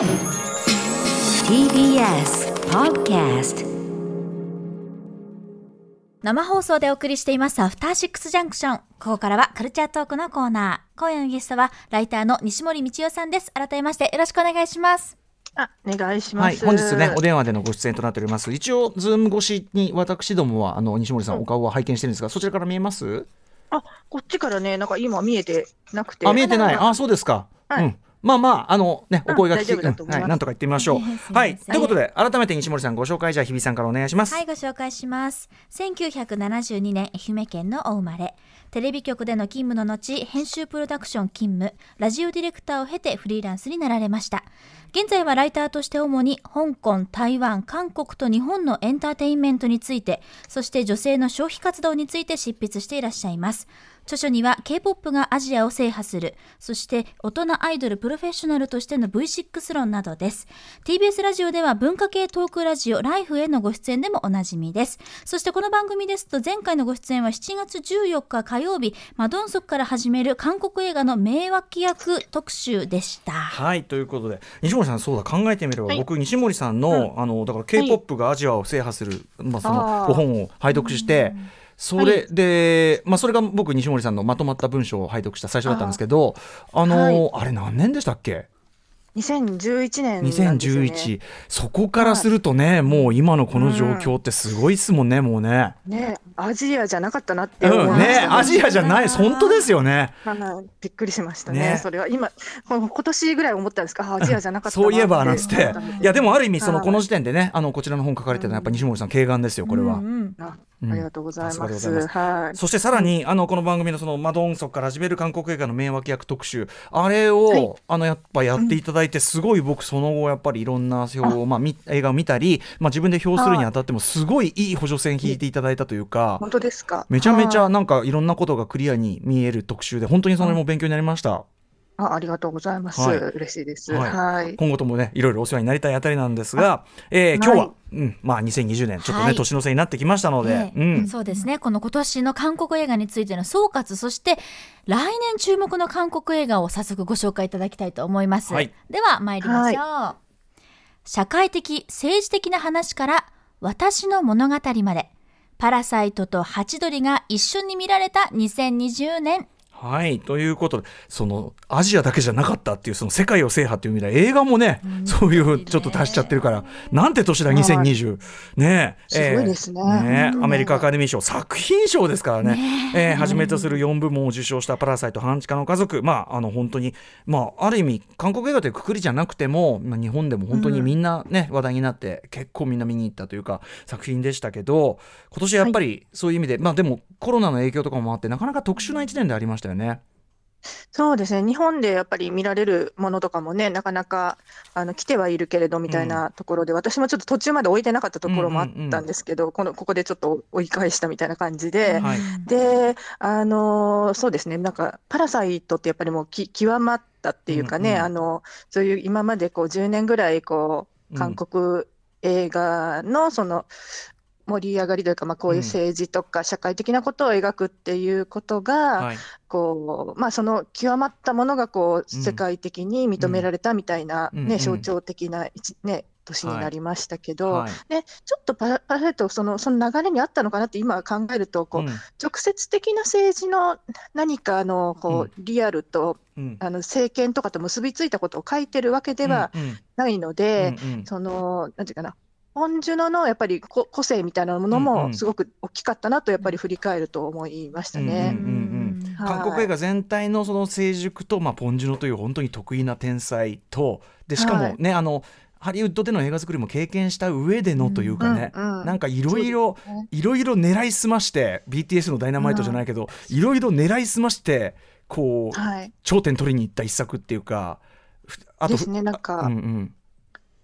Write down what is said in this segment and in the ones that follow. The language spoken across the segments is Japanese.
TBS Podcast 生放送でお送りしていますアフターシックスジャンクション。ここからはカルチャートークのコーナー。今夜のゲストはライターの西森道夫さんです。改めましてよろしくお願いします。あ、お願いしまはい、す。本日ね、お電話でのご出演となっております。一応、 Zoom 越しに私どもは、あの、西森さん、お顔は拝見してるんですが、そちらから見えます？あ、こっちからね、なんか今見えてなくて。あ、見えてない。あ、そうですか。はいうん。まあまあ、あのね、お声が聞き、うんはい、なんとか言ってみましょう。はい、ということで、改めて西森さんご紹介、じゃあ、日比さんからお願いします。はい、ご紹介します。1972年、愛媛県のお生まれ。テレビ局での勤務の後、編集プロダクション勤務、ラジオディレクターを経てフリーランスになられました。現在はライターとして主に香港、台湾、韓国と日本のエンターテインメントについて、そして女性の消費活動について執筆していらっしゃいます。著書には K-POP がアジアを制覇する、そして大人アイドルプロフェッショナルとしての V6 論などです。TBS ラジオでは文化系トークラジオライフへのご出演でもおなじみです。そしてこの番組ですと前回のご出演は7月14日火曜日、マドンソクから始める韓国映画の名脇役特集でした。はいということで西森さんそうだ考えてみれば、はい僕西森さんの,、あのだから k p o p がアジアを制覇する、まあ、そのあーご本を拝読して、それで、まあ、それが僕西森さんのまとまった文章を拝読した最初だったんですけどあの、はいあれ何年でしたっけ？2011年ね。2011そこからするとね、もう今のこの状況ってすごいっすもんね、もうね。ね、アジアじゃなかったなって思いうんねました、アジアじゃない本当ですよね。はい。びっくりしましたね。ね。それは。今、今年ぐらい思ったんですか、あ アジアじゃなかったなそういえばなんつって。い。やでもある意味そのはい。この時点でねあのこちらの本書かれてたのはやっぱ西森さん敬願ですよこれは。うんうん。あうんありがとうございます。はい。そしてさらにあのこの番組のそのマドンソクから始める韓国映画の名脇役特集あれを、はいあのやっぱやっていただいてすごい僕その後やっぱりいろんな表をまあみ映画を見たりまあ自分で表するにあたってもすごいいい補助線引いていただいたというか本当ですか。めちゃめちゃはいなんかいろんなことがクリアに見える特集で本当にそれも勉強になりました。あ、ありがとうございます。はい。嬉しいです。はい。はい。今後ともねいろいろお世話になりたいあたりなんですが、えー今日は、はいうん、まあ2020年ちょっとね、はい。年の瀬になってきましたので、ね。うん、そうですね。この今年の韓国映画についての総括そして来年注目の韓国映画を早速ご紹介いただきたいと思います、はい。では参りましょう、社会的政治的な話から私の物語まで。パラサイトとハチドリが一緒に見られた2020年はい。ということでそのアジアだけじゃなかったっていうその世界を制覇っていう意味では映画もね、そういうちょっと足しちゃってるからなんて年だ2020ねえすごいですね。ねうんアメリカアカデミー賞作品賞ですからね。え。ーはじめとする4部門を受賞した「パラサイト半地下の家族」まああの本当にまあある意味韓国映画というくくりじゃなくても、まあ、日本でも本当にみんなね、話題になって結構みんな見に行ったというか作品でしたけど今年やっぱりそういう意味で、まあでもコロナの影響とかもあってなかなか特殊な1年でありましたよね。そうですね。日本でやっぱり見られるものとかもね、なかなかあの来てはいるけれどみたいなところで、私もちょっと途中まで置いてなかったところもあったんですけど、このここでちょっと追い返したみたいな感じで、はい。で、あのそうですね。なんかパラサイトってやっぱりもうき極まったっていうかね、うんうんあのそういう今までこう10年ぐらいこう韓国映画のその盛り上がりというか、まあ、こういううん。政治とか社会的なことを描くっていうことが、はい。こうまあ、その極まったものがこううん。世界的に認められたみたいな、ねうん。うん。象徴的な一、ね、年になりましたけど、はい。でちょっとパラパラサイトそのその流れにあったのかなって今考えるとこう、うん。直接的な政治の何かのこう、リアルとうん。あの政権とかと結びついたことを書いてるわけではうん。うん。ないので、うんうん。そのなんていうかな本樹野のやっぱりこ個性みたいなものもすごく大きかったなとやっぱり振り返ると思いましたうんね。韓国映画全体のその成熟と、まあ、ポン・ジュノという本当に得意な天才とでしかもね、あのハリウッドでの映画作りも経験した上でのというかね、うんうんなんかいろいろいろいろ狙いすまして BTS の「ダイナマイト」じゃないけどいろいろ狙いすましてこう、はい、頂点取りに行った一作っていうかふあとですねなんか、うんうん。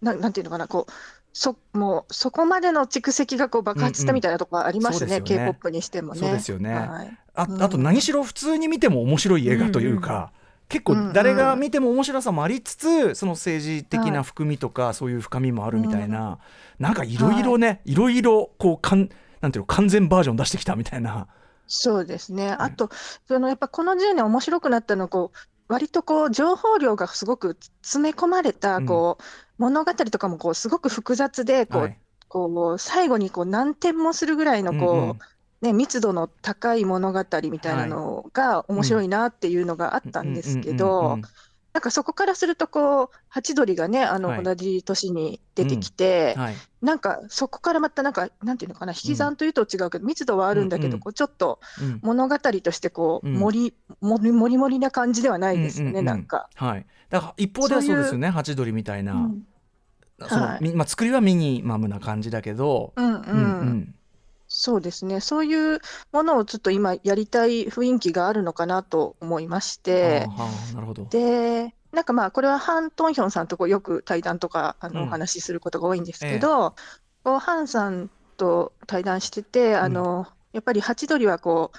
ななんていうのかなこうそもうそこまでの蓄積がこう爆発したみたいなところありますね、うんうん。すよね。K-POP にしてもね。そうですよね。はい。あうん。あと何しろ普通に見ても面白い映画というか、結構誰が見ても面白さもありつつその政治的な含みとか、そういう深みもあるみたいな、なんかいろいろね、い。ろいろこうかんなんていうの完全バージョン出してきたみたいな。そうですね。あと、そのやっぱこの10年面白くなったのはこう割とこう情報量がすごく詰め込まれたこう、物語とかもこうすごく複雑でこう、はい。こう最後にこう何点もするぐらいのこう、うんうん。ね、密度の高い物語みたいなのが面白いなっていうのがあったんですけどうんなんかそこからするとこうハチドリがねあのはい。同じ年に出てきて、はい。なんかそこからまたなんかなんていうのかな引き算というと違うけど、密度はあるんだけど、うんうんこうちょっとうん。物語としてこう、うん。盛り盛り盛り盛りな感じではないですよね、うんうんうん。なんか。はい、だから一方ではそうですよねハチドリみたいな、うん。そのはい。みまあ、作りはミニマムな感じだけど、うんうん。うんうんそうですね。そういうものをちょっと今やりたい雰囲気があるのかなと思いまして。あなるほど。でなんかまあこれはハン・トンヒョンさんとこうよく対談とかあのうん。お話しすることが多いんですけど、こうハンさんと対談しててあの、やっぱりハチドリはこう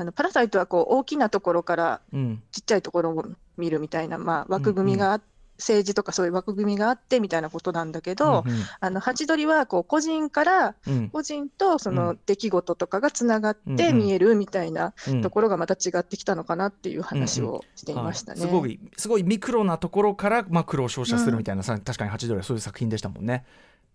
あのパラサイトはこう大きなところからうん。ちっちゃいところを見るみたいな、まあ、枠組みがあ、政治とかそういう枠組みがあってみたいなことなんだけど、うんあのハチドリはこう個人からうん。個人とそうの出来事とかがつながっうんうん。て見えるみたいなうん。ところがまた違ってきたのかなっていう話をしていましたね。はい、すごいすごいミクロなところからマクロを照射するみたいな、さ確かにハチドリはそういう作品でしたもんね。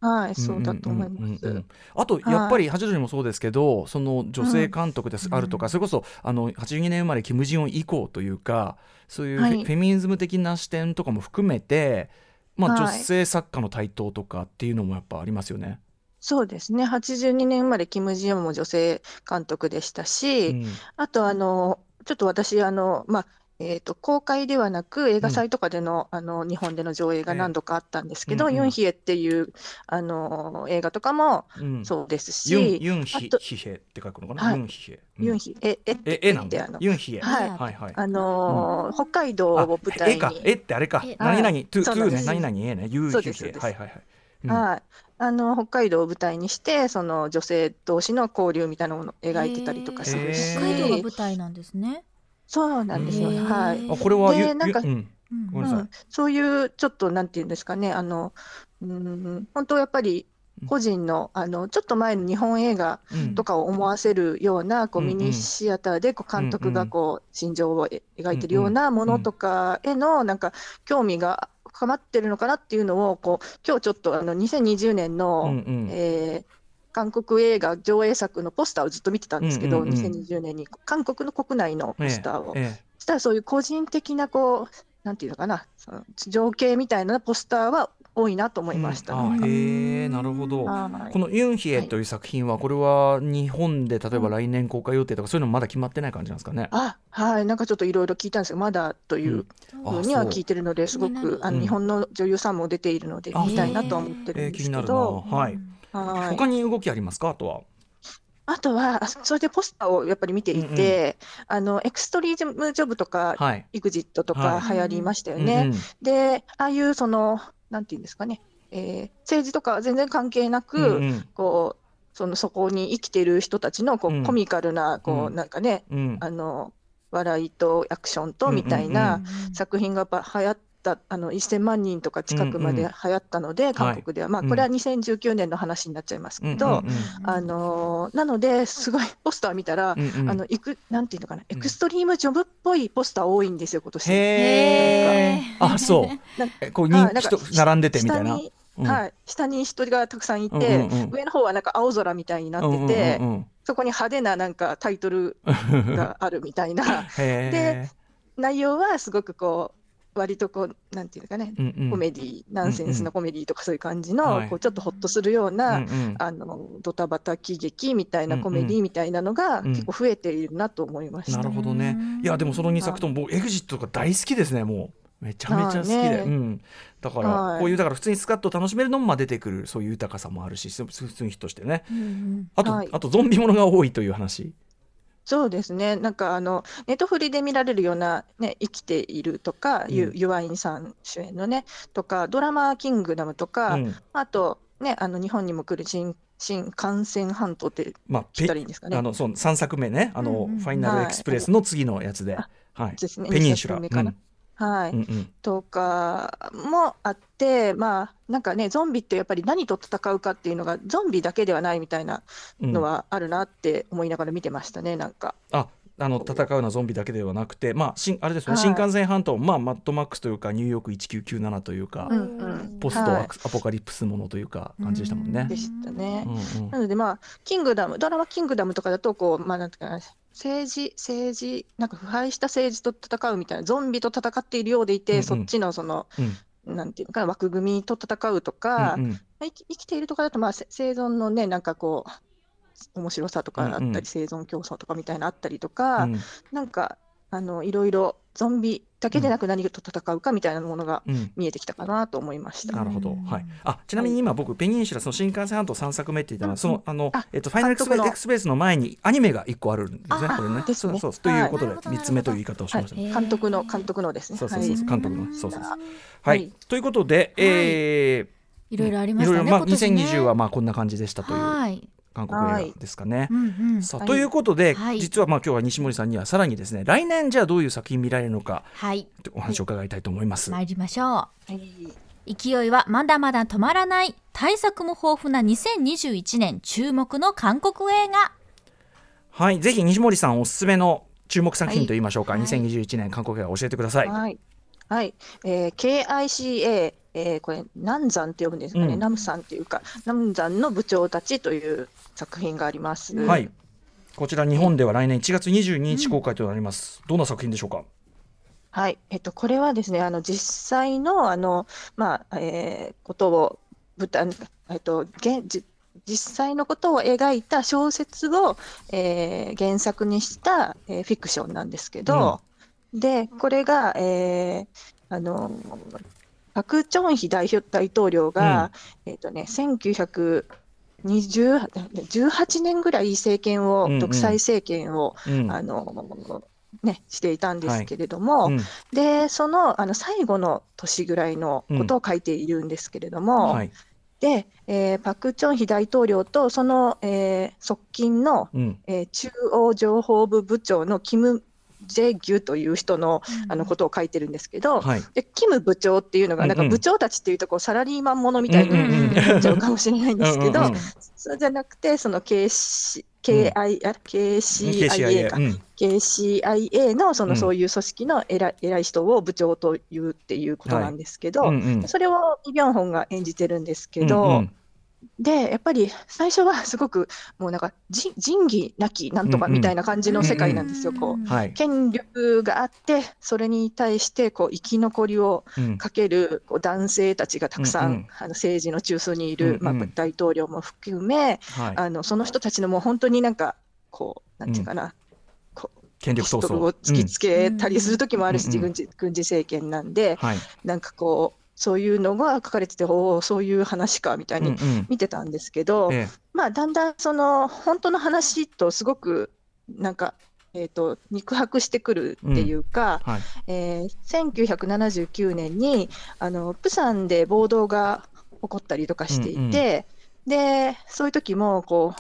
はい、そうだと思いうんうん。ます。うんうんあとやっぱりハチドリもそうですけどその女性監督です、うんあるとかそれこそあの82年生まれキム・ジヨン以降というかそういうフェ,、はい。フェミニズム的な視点とかも含めて、まあ、はい。女性作家の台頭とかっていうのもやっぱありますよね。そうですね、82年生まれ、キム・ジヨンも女性監督でしたし、うん。あとあの、ちょっと私、あのまあえーと、公開ではなく、映画祭とかでの,、あの日本での上映が何度かあったんですけど、ええうんうん。ユンヒエっていうあの映画とかもうん。そうですユンし、ユンヒあとヒヘって書くのかな、はい。ユンヒヘ。うん。ユンヒエ、え、え絵なん？だユンヒエ。はい。はいはい。あのー北海道あを舞台に、絵ってあれか。え何々？はい。トゥトゥねそうなんです。何々絵ね。ユンヒヘ。ですそうです。はいはいはい。うん。はい、あの北海道を舞台にして、その女性同士の交流みたいなものを描いてたりとかするし、北海道が舞台なんですね。そうなんですよ、はい。あこれはゆでなんかゆうん。そういうちょっとなんていうんですかね、あのうん。本当やっぱり個人のあのちょっと前の日本映画うん。とかを思わせるようなこうミニシアターでこう監督がこう心情をえ描いてるようなものとかへのなんか興味が深まってるのかなっていうのをこう今日ちょっとあの2020年うんの、うん。えー韓国映画上映作のポスターをずっと見てたんですけど、うんうんうん。2020年に。韓国の国内のポスターを。ええそしたらそういう個人的なこうなんていうのかな。その情景みたいなポスターは多いなと思いましたね。うん。あへえなるほど。はい。このユンヒエという作品はこれは日本で例えば来年公開予定とかそういうのもまだ決まってない感じなんですかね？あはい。なんかちょっといろいろ聞いたんですけどまだというあふうには聞いてるのですご気になるうん。くあの日本の女優さんも出ているのであ見たいなとは思ってるんですえー気になるな。けど、はい。はい。他に動きありますか？あとは。あとはあそれでポスターをやっぱり見ていて、あのエクストリームジョブとか、はい。イグジットとはか流行りましたよね。うんうん。でああいうそのなんていうんですかね、えー政治とかは全然関係なく、うんうん。こうそのそこに生きている人たちのこう、うん。コミカルなこう、うん。なんかねうん。あの笑いとアクションとうんみたいなうん。作品がやっぱ流行ったあの1000万人とか近くまでうんうん流行ったので、韓国では、まあうん。これは2019年の話になっちゃいますけど、うんうんあのなのですごいポスター見たら、うんうん。あのいくなんていうのかな、うんエクストリームジョブっぽいポスター多いんですよ今年。へえ。あそう。なん。えこう人人並んでてみたいな。下に、うん。はい、下に人がたくさんいて、うんうんうん。上の方はなんか青空みたいになってて、うんうんうんそこに派手ななんかタイトルうんがあるみたいな。へ内容はすごくこう割とこうなんていうのかね、え。うんうん。コメディナンセンスのコメディとかそういう感じの、はい。こうちょっとほっとするような、うんうん。あのドタバタ喜劇みたいなコメディみたいなのがうん。結構増えているなと思いました。なるほどね。いやでもその2作とも僕エグジットとか大好きですねもう。めちゃめちゃ好きで、はいね。うん、だからはい。こういうだから普通にスカッと楽しめるのもまあ出てくるそういう豊かさもあるし普通にヒットしてね。うんうん。あと、はい。あとゾンビものが多いという話そうですね、なんかあのネットフリで見られるような、ね、生きているとか、ユうん。ユワインさん主演のね、とか、ドラマーキングダムとか、うん。あと、ね、あの日本にも来る新新幹線半島ってまあ言ったらいいんですかね。あのそう3作目ね。あの、うんうんファイナルエクスプレスの次のやつで、あはい。ペニンシュラはい、うんうん。うんとかもあって、まあ、なんかね、ゾンビってやっぱり何と戦うかっていうのが、ゾンビだけではないみたいなうん。のはあるなって思いながら見てましたね、なんか。ああの戦うようなゾンビだけではなくて、まあ、しんあれですね、はい。新幹線半島、まあ、マッドマックスというかニューヨーク1997というか、うんうん。ポストア,、はい。アポカリプスものというか感じでしたもんね。でしたね。うんうん。なのでまあ、キングダム、ドラマキングダムとかだと、こう、まあ、なんていうかな、政治、政治、なんか腐敗した政治と戦うみたいな、ゾンビと戦っているようでいて、うんうん。そっちのその、うん。なんていうのかな、枠組みと戦うとか、うんうん。生き生きているとかだと、まあ、せ生存のね、なんかこう、面白さとかあったり、うんうん。生存競争とかみたいなのあったりとか、うん。なんか、あの、いろいろ、ゾンビだけでなく何と戦うかみたいなものがうん見えてきたかなと思いました。なるほど、うんはい。あ、ちなみに今僕ペニンシュラその新幹線半島三作目って言ったのは、うんそのあのあえっとファイナルエクスプレ監督のエクスの前にアニメが一個あるんですね。あこれね。ですねそうそうということではい三つ目という言い方をしました。はい監督の、監督のですね。そうそうそうそうはい監督のそうそうそうははいい。ということで、えーいろいろありましたね。いろいろまあ今年ね2020はまあこんな感じでしたというはい。韓国映画ですかねう。んうん。さあはいということで、はい実はまあ今日は西森さんにはさらにですね来年じゃあどういう作品見られるのかはい。お話を伺いたいと思います。参りましょう。い勢いはまだまだ止まらない対策も豊富な2021年注目の韓国映画はい、ぜひ西森さんおすすめの注目作品はいといいましょうか、はい2021年韓国映画教えてください。はい。はい。えー KICA、えーこれ、南山って呼ぶんですかね。うん南山っていうか、南山の部長たちという作品があります。はい。こちら日本では来年1月22日公開となります。どんな作品でしょうか？はい。えっと、これはですね、あの、実際の、あの、まあ、えーことを、舞台、えっと、現、じ実際のことを描いた小説を、えー原作にした、えーフィクションなんですけど、で、これが、えーあの、パク・チョンヒ大表大統領が、えっとね、1918年ぐらい政権を、うんうん独裁政権を、うん。あの、ね、していたんですけれども、うんで、その、あの最後の年ぐらいのことを書いているんですけれども、はい。で、えーパク・チョンヒ大統領とその、えー側近の、うん。えー中央情報部部長のキム・ジェギュという人のあのことを書いてるんですけど、はい。でキム部長っていうのが、なんうんうん。か部長たちっていうとこうサラリーマンものみたいにうんうんうんなっちゃうかもしれないんですけどうんうんうん、そうじゃなくて、その KC KI あ KCIA かう。ん。KCIA のそうんのそういう組織の偉い偉い人を部長と言うっていうことなんですけど、うんうんそれをイ・ビョンホンが演じてるんですけど、うんうんでやっぱり最初は すごくもうなんか仁仁義なきなんとかみたいな感じの世界なんですよ。こうはい。権力があってそれに対してこう生き残りをうんかけるこう男性たちがたくさん、うんうんあの政治の中枢にいる、うんうんまあ、大統領も含め、はい。あのその人たちのもう本当になんかこうなんていうかな、こう権力闘ピストルを争。突きつけたりする時もあるし、うんうん軍事軍事政権なんで、はい。なんかこうそういうのが書かれてておおそういう話かみたいにうんうん。見てたんですけど、えまあだんだんその本当の話とすごくなんか、えー、と肉薄してくるっていうか、えはい。えー1979年にあのプサンで暴動が起こったりとかしていて、でそういう時もこ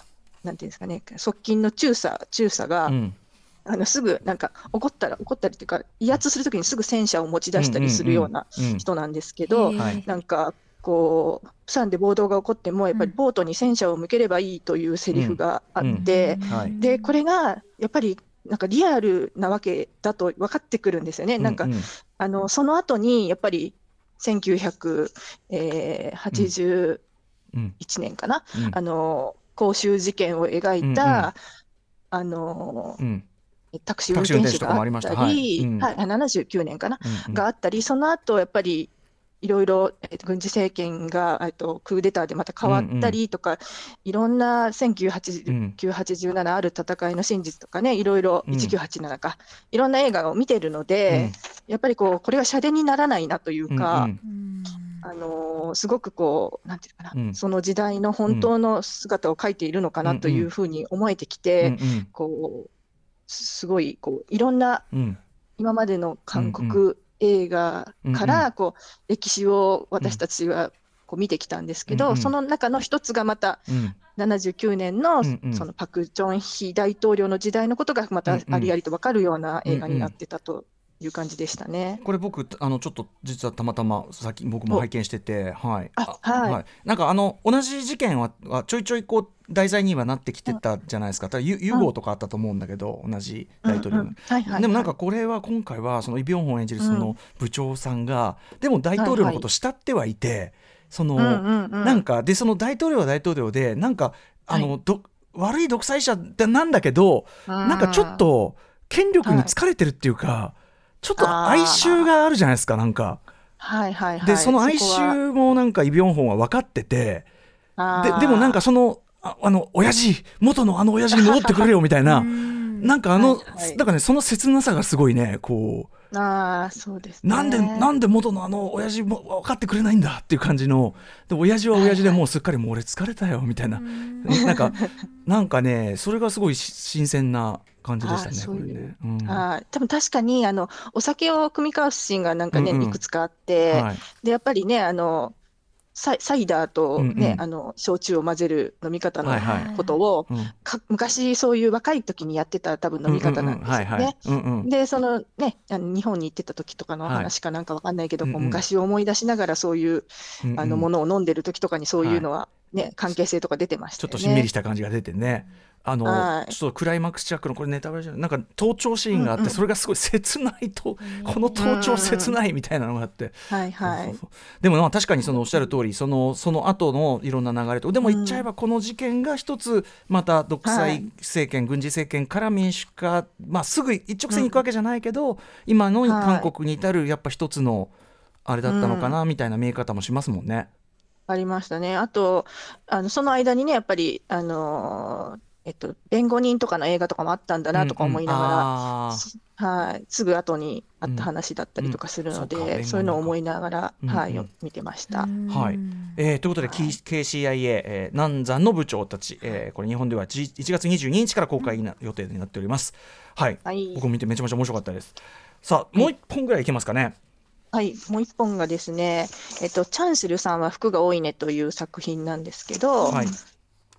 うなんていうんですかね側近の中佐中佐が、うんあのすぐなんか怒ったら怒ったりっていうか威圧するときにすぐ戦車を持ち出したりするようなうん人なんですけど、はい。なんかこうプサンで暴動が起こってもやっぱりうんボートに戦車を向ければいいというセリフがあって、はい。でこれがやっぱりなんかリアルなわけだと分かってくるんですよね。なんかううあのその後にやっぱり1981うん年かな、うん。あの公衆事件を描いた、あのうんタクシー運転手があったりました。はい。り、うん。はい、79年かな、うんがあったり、その後やっぱりいろいろ、えっと軍事政権が、えっと、クーデターでまた変わったりとか、いろんな1980うん。987ある戦いの真実とかね、いろいろうん。1987か、いろんな映画を見てるので、やっぱりこうこれは社殿にならないなというか、うんあのーすごくこう、なんていうかな、うん。その時代の本当の姿を描いているのかなというふうに思えてきうんて、うん。こうすごいこういろんなうん。今までの韓国映画からこう歴史を私たちはこう見てきたんですけど、その中の一つがまたうん。79年のそのパク・チョンヒ大統領の時代のことがまたありありと分かるような映画になってたという感じでしたね。これ僕あのちょっと実はたまたまさっき僕も拝見してて、はい、あはい。なんかあの同じ事件ははちょいちょいこう題材にはなってきてたじゃないですか。ただユユゴとかあったと思うんだけど、同じ大統領の。うんうん。はいはいはい。でもなんかこれは今回はそのイ・ビョンホン演じるその部長さんが、でも大統領のことを慕ってはいて、その、うんうんうん。なんかでその大統領は大統領でなんかあの、ど悪い独裁者なんだけど、なんかちょっと権力に疲れてるっていうか、ちょっと哀愁があるじゃないですかなんか。はいはいはい。でその哀愁もなんかイ・ビョンホンは分かってて。ででもなんかそのああの親父元のあの親父に戻ってくれよみたいな。なんかあの、はいはい。だからねその切なさがすごいねこああそうです、ね。うなんでなんで元のあの親父も分かってくれないんだっていう感じの。で親父は親父でもうすっかりもう俺疲れたよみたいな、なんかなんかねそれがすごいし新鮮な感じでしたねこれあーそういうね。うん。はい、多分確かにあのお酒を酌み交わすシーンがなんかね、うんうん。いくつかあって、はい。でやっぱりねあのサイサイダーとね、うんうん。あの焼酎を混ぜる飲み方のはいはい。ことを、うん。か昔そういう若い時にやってた多分飲み方なんですよね。でそのねあの日本に行ってた時とかのはい話かなんかわかんないけど、こううんうん。昔を思い出しながらそういううんうん。あのものを飲んでる時とかにそういうのはね、関係性とか出てましちょっと。しんみりした感じが出てね。あの、はい。ちょっとクライマックスチャックのこれネタバレじゃない？なんか盗聴シーンがあって、うんうん。それがすごい切ないと、この盗聴切ないみたいなのがあって、はいはい。でもまあ確かにそのおっしゃる通りそのその後のいろんな流れとでも言っちゃえばこの事件が一つまた独裁政権、軍事政権から民主化、まあ、すぐ一直線に行くわけじゃないけど、今の韓国に至るやっぱ一つのあれだったのかなみたいな見え方もしますもんね。ありましたね。あと、あのその間にね、やっぱり、あのーえっと、弁護人とかの映画とかもあったんだなとか思いながら、あー。はい、すぐ後にあった話だったりとかするのうんうんそういうのを思いながら、うんうん。はい、よ見てました。はい。えーということで、K- KCIA、えー南山の部長たち、えーこれ日本ではじ1月22日から公開な予定になっております。はい、はい。僕も見てめちゃめちゃ面白かったです。さあ、もう一本ぐらいいけますかね。はい、もう一本がですね、えっと、チャンスルさんは服が多いねという作品なんですけど、はい、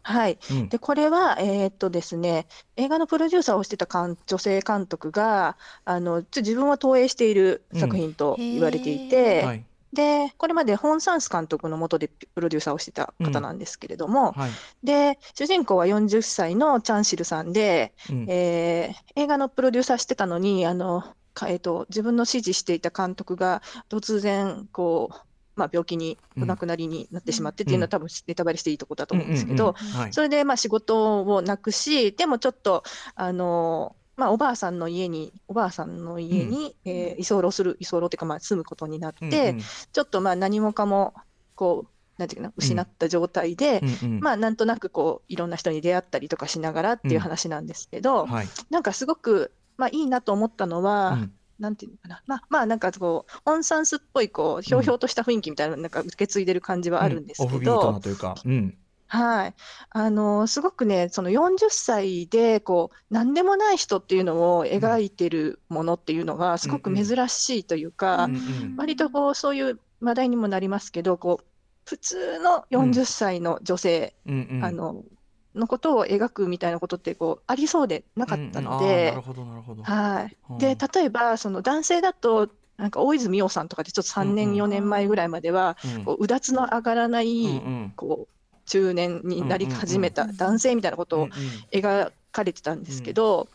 はい。うん。で、これは、えーっとですね、映画のプロデューサーをしてた監女性監督が、あの、ちょ自分を投影している作品と言われていて、はい、で、これまでホン・サンス監督の下でプロデューサーをしてた方なんですけれども、はい、で、主人公は40歳のチャンシルさんで、うん。えー映画のプロデューサーしてたのに、あの、かえーっと、自分の指示していた監督が突然、こう、まあ、病気にお亡くなりになってしまってっていうのは、多分ネタバレしていいとこだと思うんですけど、それでまあ仕事をなくし、でもちょっと、あのまあ、おばあさんの家に、おばあさんの家に、えー居候する、居候っていうか、まあ、住むことになって、うんうんちょっとまあ何もかも、こう、なんていうかな、失った状態で、うんうんまあ、なんとなくこう、いろんな人に出会ったりとかしながらっていう話なんですけど、はい、なんかすごく、まあ、いいなと思ったのは、うんなんていうのかな、まあ、まあ、なんかこう、オンサンスっぽい、こう、ひょうひょうとした雰囲気みたいなのなんか受け継いでる感じはあるんですオけど、フビートなというか、うん、はい。あの、すごくね、その40歳で、こう、何でもない人っていうのを描いてるものっていうのが、すごく珍しいというか、うんうん割とこう、そういう話題にもなりますけど、こう、普通の40歳の女性、うんうん。あの、のことを描くみたいなことって、こう、ありそうでなかったので、ほどなるほど。はい。うん。で、例えば、その男性だと、なんか大泉洋さんとかでちょっと3年、うんうん。4年前ぐらいまでは、うん。こう、うだつの上がらない、こう中年になり始めた男性みたいなことを描かれてたんですけど、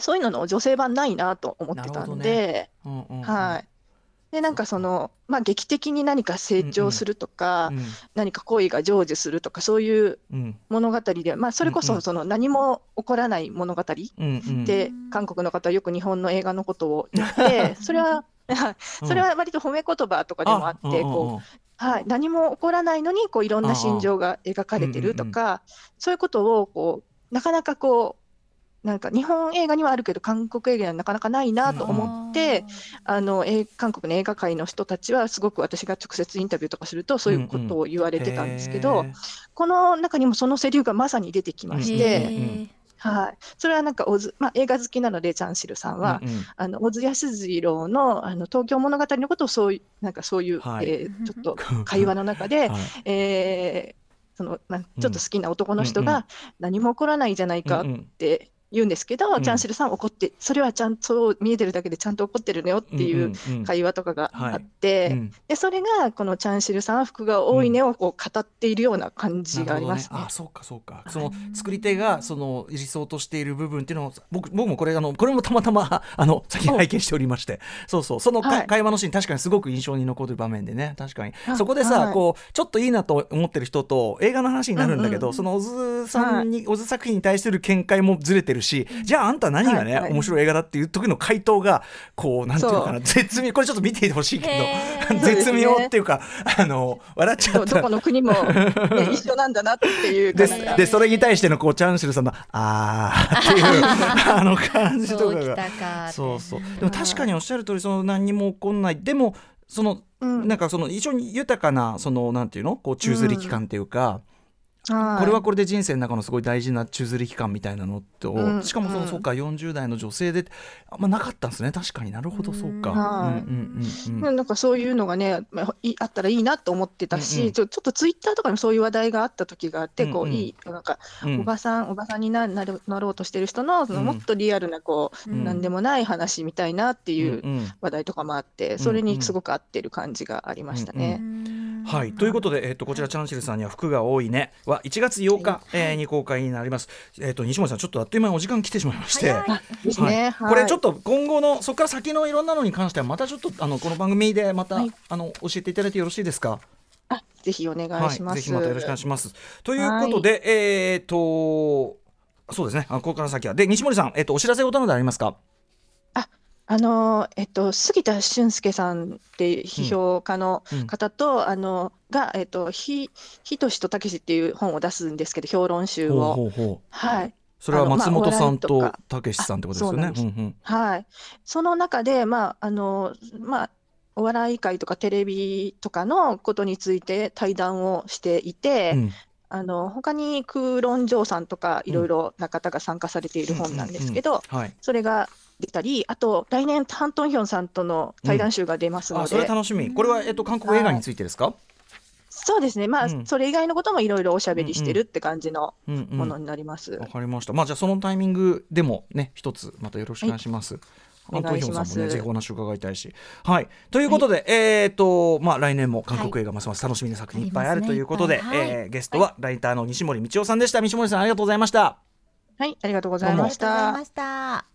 そういうのの女性版ないなと思ってたんで、はい。で、なんかその、まあ、劇的に何か成長するとか、うん何か恋が成就するとか、そういううん。物語で、まあ、それこうんうん。そその何も起こらない物語うんうん。で、韓国の方はよく日本の映画のことを言って、それは、はいそれは割と褒め言葉とかでもあって、こう、はい、何も起こらないのにこういろんな心情が描かれてるとか、そういうことをこうなかなかこうなんか日本映画にはあるけど韓国映画にはなかなかないなと思って、あのえ韓国の映画界の人たちはすごく私が直接インタビューとかするとそういうことを言われてたんですけど、この中にもそのセリフがまさに出てきましへて、ーはい、それはなんかオズ、まあ、映画好きなのでチャンシルさんは、うんうん。あの小津安二郎のあの東京物語のことをそういうなんかそういう、はい。えーちょっと会話の中で、はい。えーそのまあちょっと好きな男の人うんうん。が何も起こらないじゃないかっうんうんて言うんですけど、うん。チャンシルさん怒ってそれはちゃんと見えてるだけでちゃんと怒ってるのよっていううんうん会話とかがはいあって、うん。でそれがこのチャンシルさんは服が多いねをこう語っているような感じがありますね。なるほど。あそうかそうか。その作り手がその理想としている部分っていうのを僕僕もこれあのこれもたまたま あの先に拝見しておりまして。そうそう。そのか、はい。会話のシーン確かにすごく印象に残る場面でね。確かに。あそこでさ、はい。こうちょっといいなと思ってる人と映画の話になるんだけど、うんうん。その小津さんに、小津作品に対する見解もずれてるし、じゃああんた何がね、はいはい。面白い映画だっていう時の回答がこうなんていうのかな絶妙。これちょっと見てほしいけへどー。絶妙っていうかあの笑っちゃった。どどこの国も、ね、一緒なんだなっていうででそれに対してのこうチャンシルさんの「あー」っていう あの感じとかが。たかそうそう。でも確かにおっしゃる通りその何にも起こんない。でもその、うん。なんかその非常に豊かなそのなんていうのこう宙づり期間っていうか、はいこれはこれで人生の中のすごい大事な宙づり期間みたいなのと、うんしかもその、うん。そうか40代の女性であんまなかったんですね。確かに。なるほどそうか。なんかそういうのがね、まあ、いあったらいいなと思ってたし、うんうん。ちょちょっとツイッターとかにもそういう話題があった時があって、うんうん。こういいなんか、うん。おばさんおばさんにななるなろうとしてる人のそのうん。もっとリアルなこう、うん。なんでもない話みたいなっていううんうん。話題とかもあって、それにすごく合ってる感じがありましたね。はい、ということで、えっとこちらチャンシルさんには服が多いねは1月8日、えーに公開になります。えっと西森さんちょっとあっという間にお時間来てしまいまして。はい。これちょっと今後のそこから先のいろんなのに関してはまたちょっとあのこの番組でまた、はい。あの教えていただいてよろしいですか？あぜひお願いします。ぜひまたよろしくお願いします。ということで、えっ、とそうですね。あここから先は。で西森さんえっ、とお知らせ事などありますか？あのえっと、杉田俊介さんっていう批評家のうん。方と、あのが、えっと、ひひとしとたけしっていう本を出すんですけど、評論集ほうを。ほうほう。はい。それは松本さんとたけしさんってことですよね。はい、その中で、まああのまあ、お笑い界とかテレビとかのことについて対談をしていて、うんあの他に空論城さんとかいろいろな方が参加されている本なんですけど、はい。それが出たり、あと来年、ハン・トンヒョンさんとの対談集が出ますので、あそれ楽しみ。これはえっ、と韓国映画についてですか？そうですね、まあ、うんそれ以外のこともいろいろおしゃべりしてるって感じのうんうんものになります。わかりました。まあじゃあそのタイミングでもね一つまたよろしくお願いします。はいお願いしますぜひお話を伺いたいし、はいということで、えっ、とまあ来年も韓国映画ますます楽しみな作品いっぱいあるということで、ありますねいっぱいえーゲストはライターの西森道夫さんでした。西森さんありがとうございました。はい、ありがとうございましありがとうございた。ました。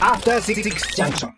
After Six Junction.